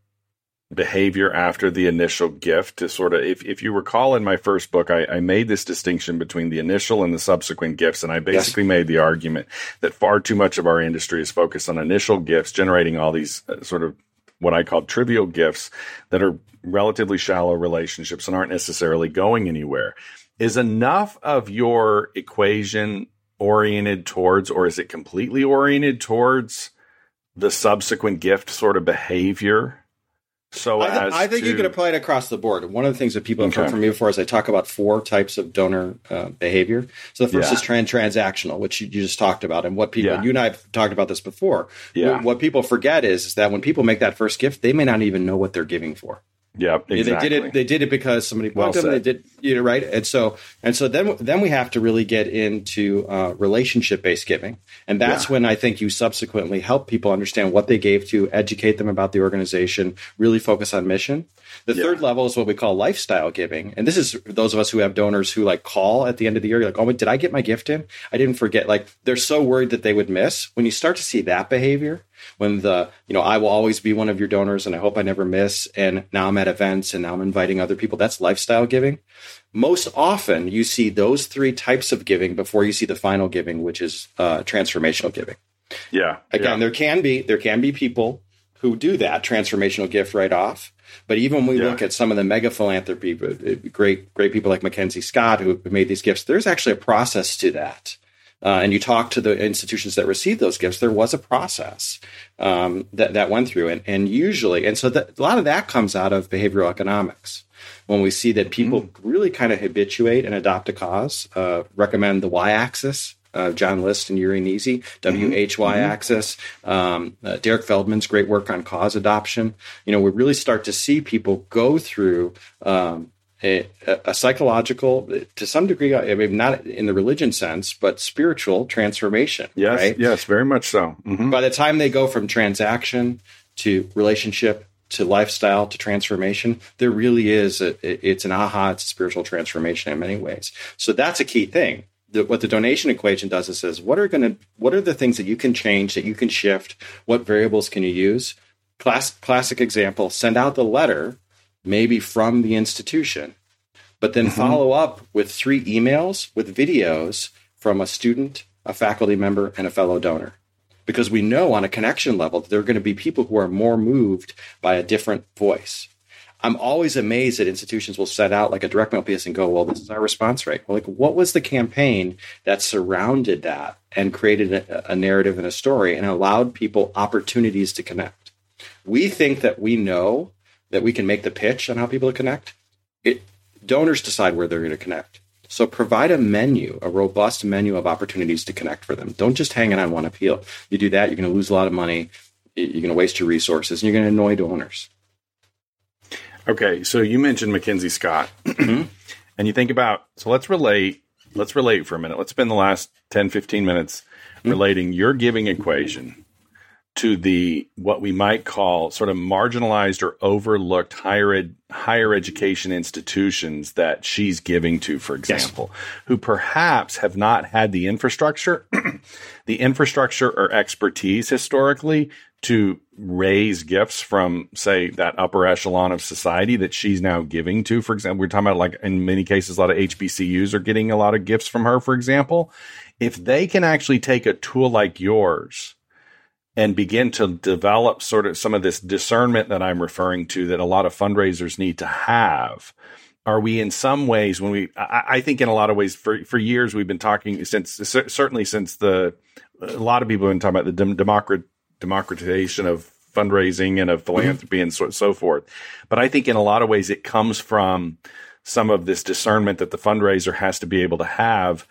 behavior after the initial gift to sort of if, if you recall in my first book I, I made this distinction between the initial and the subsequent gifts and i basically made the argument that far too much of our industry is focused on initial gifts generating all these uh, sort of what I call trivial gifts that are relatively shallow relationships and aren't necessarily going anywhere. Is enough of your equation oriented towards, or is it completely oriented towards the subsequent gift sort of behavior? So I, th- I think to, you can apply it across the board. One of the things that people have okay. heard from me before is I talk about four types of donor uh, behavior. So the first yeah. is trans transactional, which you, you, just talked about, and what people yeah. you and I have talked about this before. Yeah. What, what people forget is, is that when people make that first gift, they may not even know what they're giving for. Yeah, exactly. They did it. They did it because somebody well them. They did you know right, and so and so then then we have to really get into uh, relationship based giving, and that's yeah. when I think you subsequently help people understand what they gave to, educate them about the organization, really focus on mission. The yeah. third level is what we call lifestyle giving, and this is those of us who have donors who like call at the end of the year, like, oh, did I get my gift in? I didn't forget. Like they're so worried that they would miss. When you start to see that behavior, when the you know i will always be one of your donors and i hope i never miss. And now i'm at events and now i'm inviting other people. That's lifestyle giving. Most often you see those three types of giving before you see the final giving which is uh, transformational giving. Yeah again yeah. there can be there can be people who do that transformational gift right off. But even when we yeah. look at some of the mega philanthropy great great people like mackenzie scott who have made these gifts there's actually a process to that uh, and you talk to the institutions that received those gifts, there was a process um, that that went through, and and usually, and so that, a lot of that comes out of behavioral economics. When we see that people mm really kind of habituate and adopt a cause, uh, recommend the Why Axis uh, John List and Uri Gneezy, WHY mm-hmm. axis, um, uh, Derek Feldman's great work on cause adoption. You know, we really start to see people go through um, a, a, psychological, to some degree, I mean, not in the religion sense, but spiritual transformation. Yes, right? yes, very much so. Mm-hmm. By the time they go from transaction to relationship to lifestyle to transformation, there really is a, it's an aha, it's a spiritual transformation in many ways. So that's a key thing. The, what the donation equation does is says what are going to what are the things that you can change that you can shift what variables can you use Class, classic example send out the letter maybe from the institution, but then mm-hmm. follow up with three emails with videos from a student, a faculty member, and a fellow donor. Because we know on a connection level that there are going to be people who are more moved by a different voice. I'm always amazed that institutions will set out like a direct mail piece and go, well, this is our response rate. Well, like, what was the campaign that surrounded that and created a, a narrative and a story and allowed people opportunities to connect? We think that we know that we can make the pitch on how people connect. It donors decide where they're going to connect. So provide a menu, a robust menu of opportunities to connect for them. Don't just hang it on one appeal. You do that, you're going to lose a lot of money. You're going to waste your resources, and you're going to annoy donors. Okay, so you mentioned Mackenzie Scott, and you think about so let's relate. Let's relate for a minute. Let's spend the last 10, 15 minutes mm-hmm. relating your giving equation to the what we might call sort of marginalized or overlooked higher ed, higher education institutions that she's giving to, for example, yes. who perhaps have not had the infrastructure, the infrastructure or expertise historically to raise gifts from, say, that upper echelon of society that she's now giving to. For example, we're talking about like in many cases, a lot of HBCUs are getting a lot of gifts from her, for example. If they can actually take a tool like yours and begin to develop sort of some of this discernment that I'm referring to that a lot of fundraisers need to have. Are we in some ways when we, I, I think in a lot of ways for, for years we've been talking since certainly since the, a lot of people have been talking about the dem- democrat, democratization of fundraising and of philanthropy mm-hmm. and so, so forth. But I think in a lot of ways it comes from some of this discernment that the fundraiser has to be able to have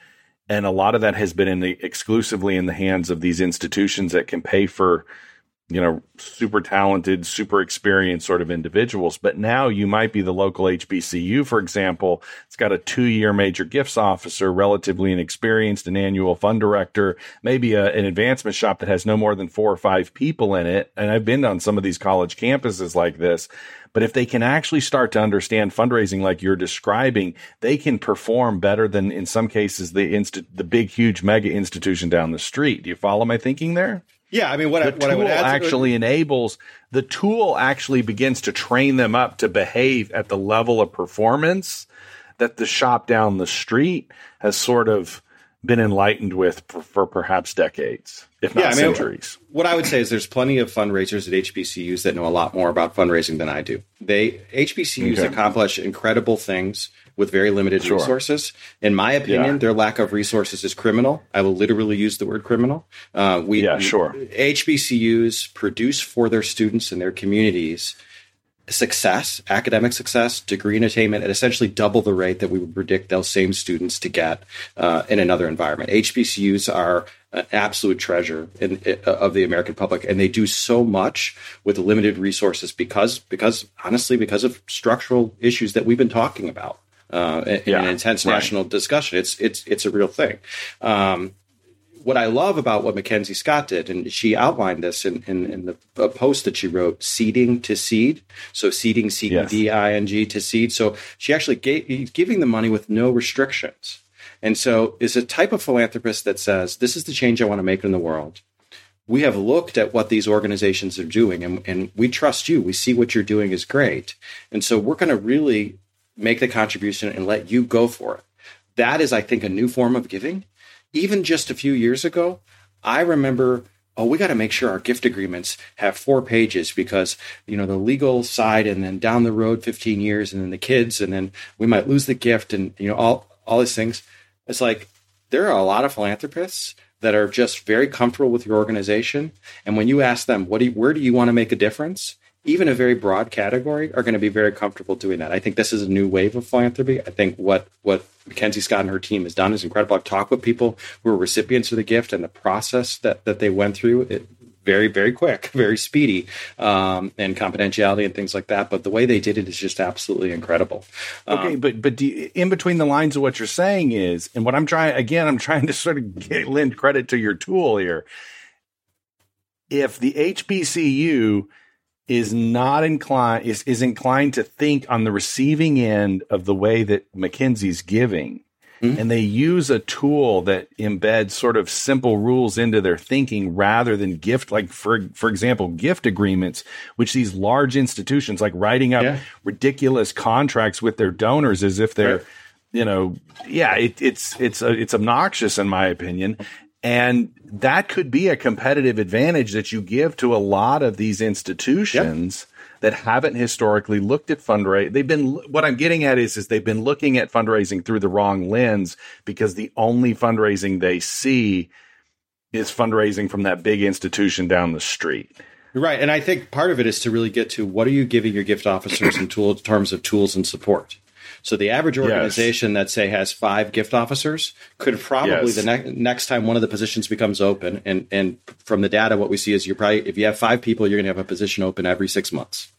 and a lot of that has been in the exclusively in the hands of these institutions that can pay for you know super talented super experienced sort of individuals but now you might be the local hbcu for example it's got a two year major gifts officer relatively inexperienced an annual fund director maybe a, an advancement shop that has no more than four or five people in it and i've been on some of these college campuses like this but if they can actually start to understand fundraising like you're describing, they can perform better than in some cases the inst- the big huge mega institution down the street. Do you follow my thinking there? Yeah, I mean, what, the I, what I would add actually to- enables the tool actually begins to train them up to behave at the level of performance that the shop down the street has sort of been enlightened with for, for perhaps decades, if not yeah, I mean, centuries. What I would say is there's plenty of fundraisers at HBCUs that know a lot more about fundraising than I do. They HBCUs okay. accomplish incredible things with very limited sure. resources. In my opinion, yeah. their lack of resources is criminal. I will literally use the word criminal. Uh, we, yeah, sure. HBCUs produce for their students and their communities success, academic success, degree and attainment at essentially double the rate that we would predict those same students to get uh, in another environment. HBCUs are an absolute treasure in, in, uh, of the American public, and they do so much with limited resources because, because honestly, because of structural issues that we've been talking about. Uh, in yeah, an intense right. national discussion, it's it's it's a real thing. Um, what I love about what Mackenzie Scott did, and she outlined this in, in, in the post that she wrote, seeding to seed. So seeding, C E D I N G to seed. So she actually gave giving the money with no restrictions. And so is a type of philanthropist that says, this is the change I want to make in the world. We have looked at what these organizations are doing and, and we trust you. We see what you're doing is great. And so we're going to really make the contribution and let you go for it. That is, I think, a new form of giving. Even just a few years ago, I remember oh we got to make sure our gift agreements have four pages because you know the legal side and then down the road 15 years and then the kids and then we might lose the gift and you know all all these things. It's like there are a lot of philanthropists that are just very comfortable with your organization. And when you ask them what do you, where do you want to make a difference even a very broad category are going to be very comfortable doing that. I think this is a new wave of philanthropy. I think what what Mackenzie Scott and her team has done is incredible. I've talked with people who are recipients of the gift and the process that that they went through. It, very very quick very speedy um, and confidentiality and things like that but the way they did it is just absolutely incredible okay um, but but you, in between the lines of what you're saying is and what i'm trying again i'm trying to sort of get, lend credit to your tool here if the hbcu is not inclined is, is inclined to think on the receiving end of the way that Mackenzie's giving. Mm-hmm. And they use a tool that embeds sort of simple rules into their thinking rather than gift, like for for example, gift agreements, which these large institutions like writing up yeah. ridiculous contracts with their donors as if they're, right. you know, yeah, it, it's it's uh, it's obnoxious in my opinion. And that could be a competitive advantage that you give to a lot of these institutions yep. that haven't historically looked at fundraising. They've been, what I'm getting at is, is they've been looking at fundraising through the wrong lens because the only fundraising they see is fundraising from that big institution down the street. Right. And I think part of it is to really get to what are you giving your gift officers in tool, terms of tools and support? So the average organization yes. that say has five gift officers could probably yes. the ne- next time one of the positions becomes open, and and from the data, what we see is you're probably if you have five people, you're going to have a position open every six months,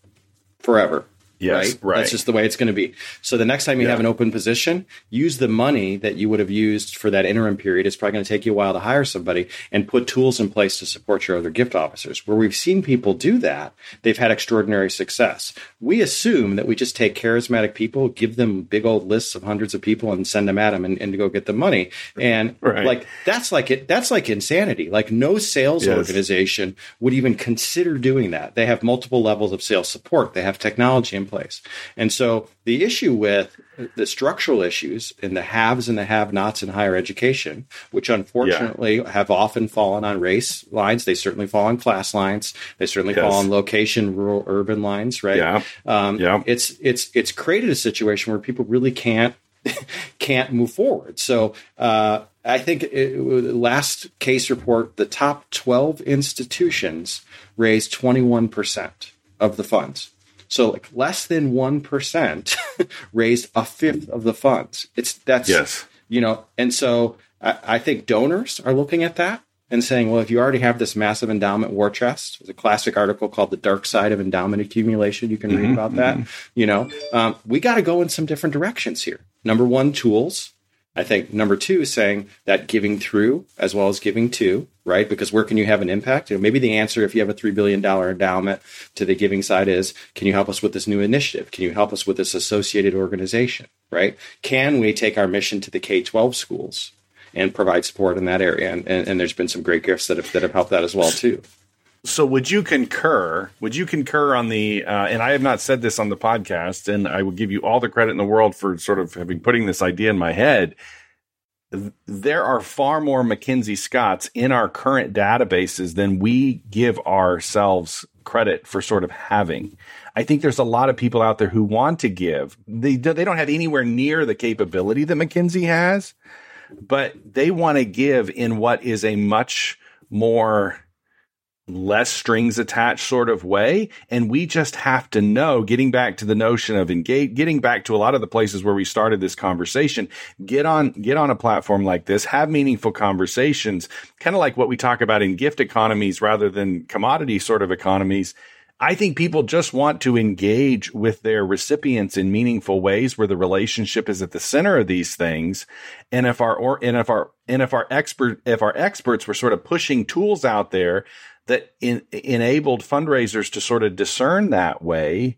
forever. Yes, right? right. That's just the way it's going to be. So the next time you yeah. have an open position, use the money that you would have used for that interim period. It's probably going to take you a while to hire somebody and put tools in place to support your other gift officers. Where we've seen people do that, they've had extraordinary success. We assume that we just take charismatic people, give them big old lists of hundreds of people, and send them at them and, and to go get the money. And right. like that's like it. That's like insanity. Like no sales yes. organization would even consider doing that. They have multiple levels of sales support. They have technology in place. And so the issue with the structural issues in the haves and the have nots in higher education, which unfortunately yeah. have often fallen on race lines. They certainly fall on class lines. They certainly yes. fall on location, rural, urban lines, right? Yeah. Um, yeah. It's, it's, it's created a situation where people really can't, can't move forward. So, uh, I think it, last CASE report, the top 12 institutions raised 21% of the funds. So like less than 1% raised a fifth of the funds. It's that's, yes. you know, and so I, I, think donors are looking at that and saying, well, if you already have this massive endowment war chest, there's a classic article called The Dark Side of Endowment Accumulation. You can mm-hmm, read about mm-hmm. that. You know, um, we got to go in some different directions here. Number one, tools. I think number two is saying that giving through as well as giving to, right? Because where can you have an impact? You know, maybe the answer, if you have a $3 billion endowment to the giving side is, can you help us with this new initiative? Can you help us with this associated organization, right? Can we take our mission to the K 12 schools and provide support in that area? And, and, and there's been some great gifts that have, that have helped that as well, too. So, would you concur? Would you concur on the? Uh, and I have not said this on the podcast, and I would give you all the credit in the world for sort of having putting this idea in my head. there are far more Mackenzie Scotts in our current databases than we give ourselves credit for sort of having. I think there's a lot of people out there who want to give. They they don't have anywhere near the capability that Mackenzie has, but they want to give in what is a much more less strings attached sort of way. And we just have to know, getting back to the notion of engage, getting back to a lot of the places where we started this conversation, get on, get on a platform like this, have meaningful conversations, kind of like what we talk about in gift economies rather than commodity sort of economies. I think people just want to engage with their recipients in meaningful ways where the relationship is at the center of these things. And if our, or, and if our, and if our expert, if our experts were sort of pushing tools out there that in, enabled fundraisers to sort of discern that way,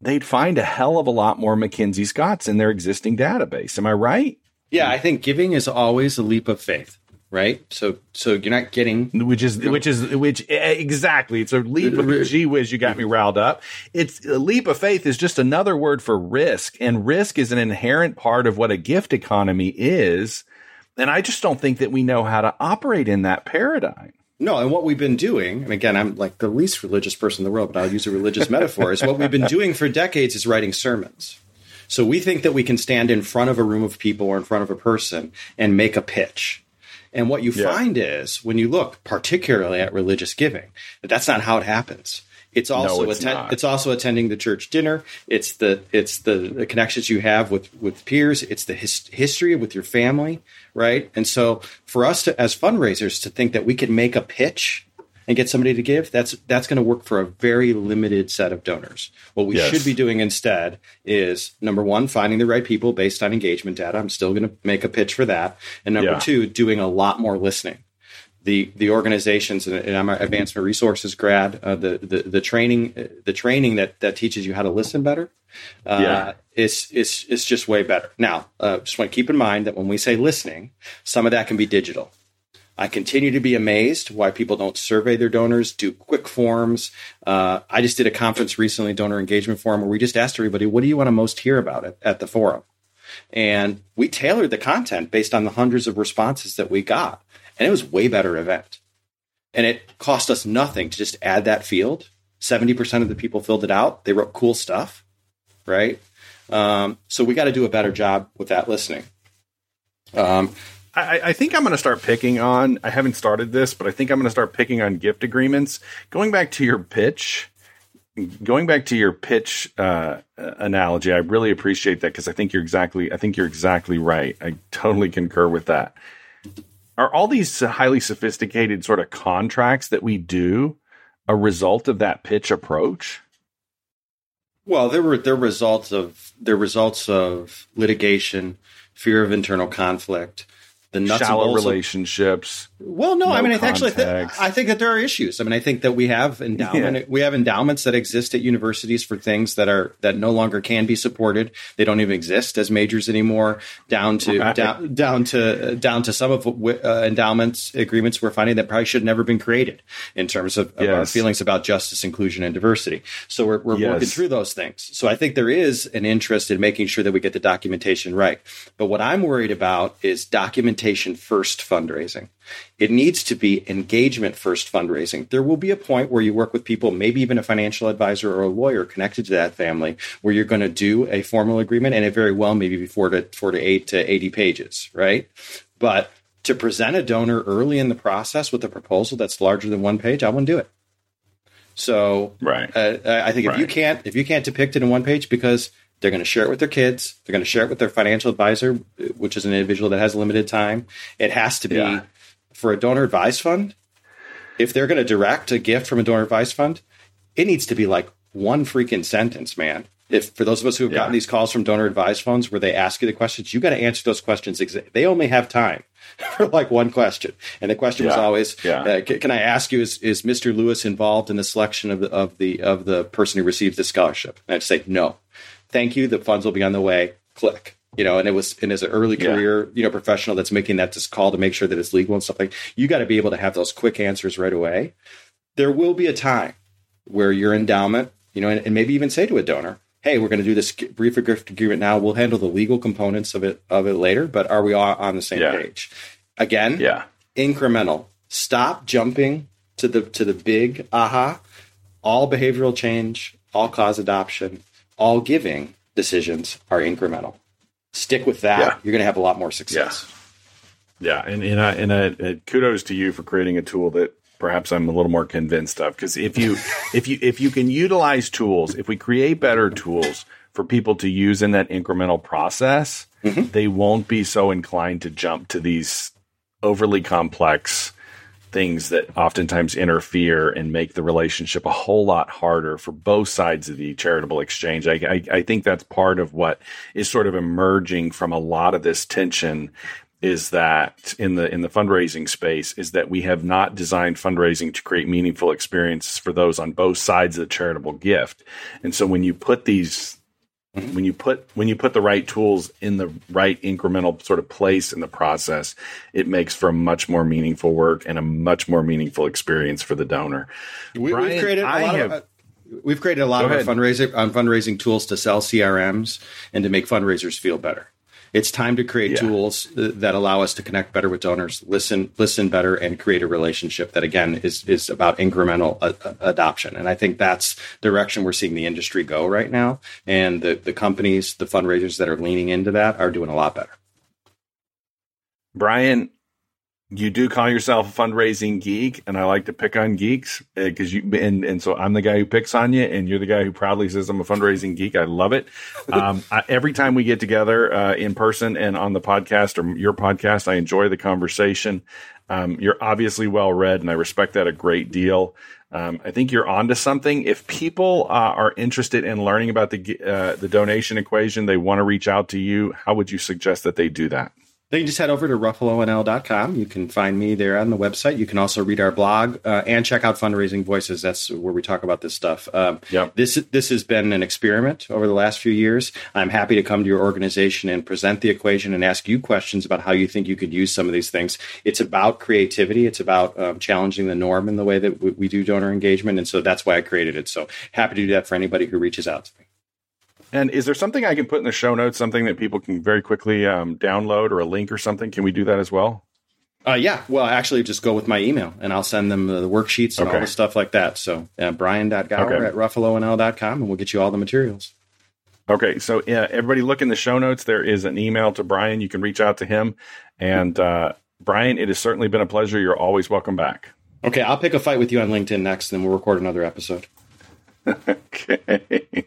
they'd find a hell of a lot more Mackenzie Scotts in their existing database. Am I right? Yeah, I think giving is always a leap of faith, right? So, so you're not getting, which is, which is, which exactly. It's a leap of uh, gee whiz. You got me riled up. It's a leap of faith is just another word for risk, and risk is an inherent part of what a gift economy is. And I just don't think that we know how to operate in that paradigm. No, and what we've been doing, and again, I'm like the least religious person in the world, but I'll use a religious metaphor, is what we've been doing for decades is writing sermons. So we think that we can stand in front of a room of people or in front of a person and make a pitch. And what you yeah. find is when you look particularly at religious giving, that that's not how it happens. It's also no, it's, atten- it's, also attending the church dinner. It's the it's the, the connections you have with with peers. It's the his- history with your family, right? And so for us to as fundraisers to think that we can make a pitch and get somebody to give, that's that's going to work for a very limited set of donors. What we yes. should be doing instead is number one, finding the right people based on engagement data. I'm still going to make a pitch for that, and number yeah. two, doing a lot more listening the the organizations and, I'm an advancement resources grad. Uh, the, the the training the training that that teaches you how to listen better. Uh, yeah. It's, it's, it's just way better. Now, uh, just want to keep in mind that when we say listening, some of that can be digital. I continue to be amazed why people don't survey their donors, do quick forms. Uh, I just did a conference recently, donor engagement forum, where we just asked everybody, what do you want to most hear about at, at the forum? And we tailored the content based on the hundreds of responses that we got and it was way better event. And it cost us nothing to just add that field. 70% of the people filled it out. They wrote cool stuff, right? Um, so we got to do a better job with that listening. Um, I, I, think I'm going to start picking on. I haven't started this, but I think I'm going to start picking on gift agreements. Going back to your pitch, going back to your pitch uh, analogy, I really appreciate that because I think you're exactly. I think you're exactly right. I totally concur with that are all these highly sophisticated sort of contracts that we do a result of that pitch approach? Well, there were they're results of they're results of litigation, fear of internal conflict, the nuts shallow relationships. Well, no, no I mean, I actually, th- I think that there are issues. I mean, I think that we have endowment, yeah. we have endowments that exist at universities for things that are that no longer can be supported. They don't even exist as majors anymore. Down to right. down down to down to some of uh, endowments agreements we're finding that probably should have never been created in terms of, of yes. our feelings about justice, inclusion, and diversity. So we're, we're yes. working through those things. So I think there is an interest in making sure that we get the documentation right. But what I'm worried about is documentation first fundraising. It needs to be engagement first fundraising. There will be a point where you work with people, maybe even a financial advisor or a lawyer connected to that family, where you're going to do a formal agreement, and it very well maybe be four to four to eight to eighty pages, right? But to present a donor early in the process with a proposal that's larger than one page, I wouldn't do it. So, right. Uh, I think if right. you can't if you can't depict it in one page because they're going to share it with their kids. They're going to share it with their financial advisor, which is an individual that has limited time. It has to be yeah for a donor advised fund, if they're going to direct a gift from a donor advised fund, it needs to be like one freaking sentence, man. If for those of us who have yeah. gotten these calls from donor advised funds where they ask you the questions, you got to answer those questions. Exa- they only have time for like one question, and the question yeah. was always, yeah. uh, "Can I ask you is, is Mr. Lewis involved in the selection of the of the of the person who receives the scholarship?" And I'd say, "No, thank you. The funds will be on the way." Click you know, and it was and as an early career, yeah. you know, professional that's making that just call to make sure that it's legal and stuff like you got to be able to have those quick answers right away. There will be a time where your endowment, you know, and, and maybe even say to a donor, hey, we're going to do this brief gift agreement now. We'll handle the legal components of it of it later, but are we all on the same Yeah. page? Again, Yeah. incremental. Stop jumping to the to the big aha. All behavioral change, all cause adoption, all giving decisions are incremental. Stick with that. Yeah. You're going to have a lot more success. Yeah, and and, I, and I, uh, kudos to you for creating a tool that perhaps I'm a little more convinced of. Because if you if you if you can utilize tools, if we create better tools for people to use in that incremental process, they won't be so inclined to jump to these overly complex things that oftentimes interfere and make the relationship a whole lot harder for both sides of the charitable exchange. I, I, I think that's part of what is sort of emerging from a lot of this tension is that in the in the fundraising space is that we have not designed fundraising to create meaningful experiences for those on both sides of the charitable gift. And so when you put these when you put when you put the right tools in the right incremental sort of place in the process, it makes for a much more meaningful work and a much more meaningful experience for the donor. We, Brian, we've created a I lot have- of. Uh, We've created a lot Go of our fundraising on fundraising tools to sell CRMs and to make fundraisers feel better. It's time to create Yeah. tools uh, that allow us to connect better with donors, listen listen better, and create a relationship that again is is about incremental uh, adoption. And I think that's the direction we're seeing the industry go right now. And the the companies, the fundraisers that are leaning into that are doing a lot better. Brian, you do call yourself a fundraising geek, and I like to pick on geeks because you and and so I'm the guy who picks on you, and you're the guy who proudly says I'm a fundraising geek. I love it. Um, I, every time we get together uh, in person and on the podcast or your podcast, I enjoy the conversation. Um, you're obviously well read, and I respect that a great deal. Um, I think you're onto something. If people uh, are interested in learning about the uh, the donation equation, they want to reach out to you. How would you suggest that they do that? Then you just head over to ruffalonl.com. You can find me there on the website. You can also read our blog uh, and check out Fundraising Voices. That's where we talk about this stuff. Um, Yep. This this has been an experiment over the last few years. I'm happy to come to your organization and present the equation and ask you questions about how you think you could use some of these things. It's about creativity. It's about um, challenging the norm in the way that we, we do donor engagement, and so that's why I created it. So happy to do that for anybody who reaches out to me. And is there something I can put in the show notes, something that people can very quickly um, download or a link or something? Can we do that as well? Uh, yeah, well, actually, just go with my email and I'll send them the, the worksheets and all the stuff like that. So, uh, brian.gawor Okay. at ruffalonl.com and we'll get you all the materials. Okay, so yeah, everybody look in the show notes. There is an email to Brian. You can reach out to him. And uh, Brian, it has certainly been a pleasure. You're always welcome back. Okay, I'll pick a fight with you on LinkedIn next, and then we'll record another episode. Okay.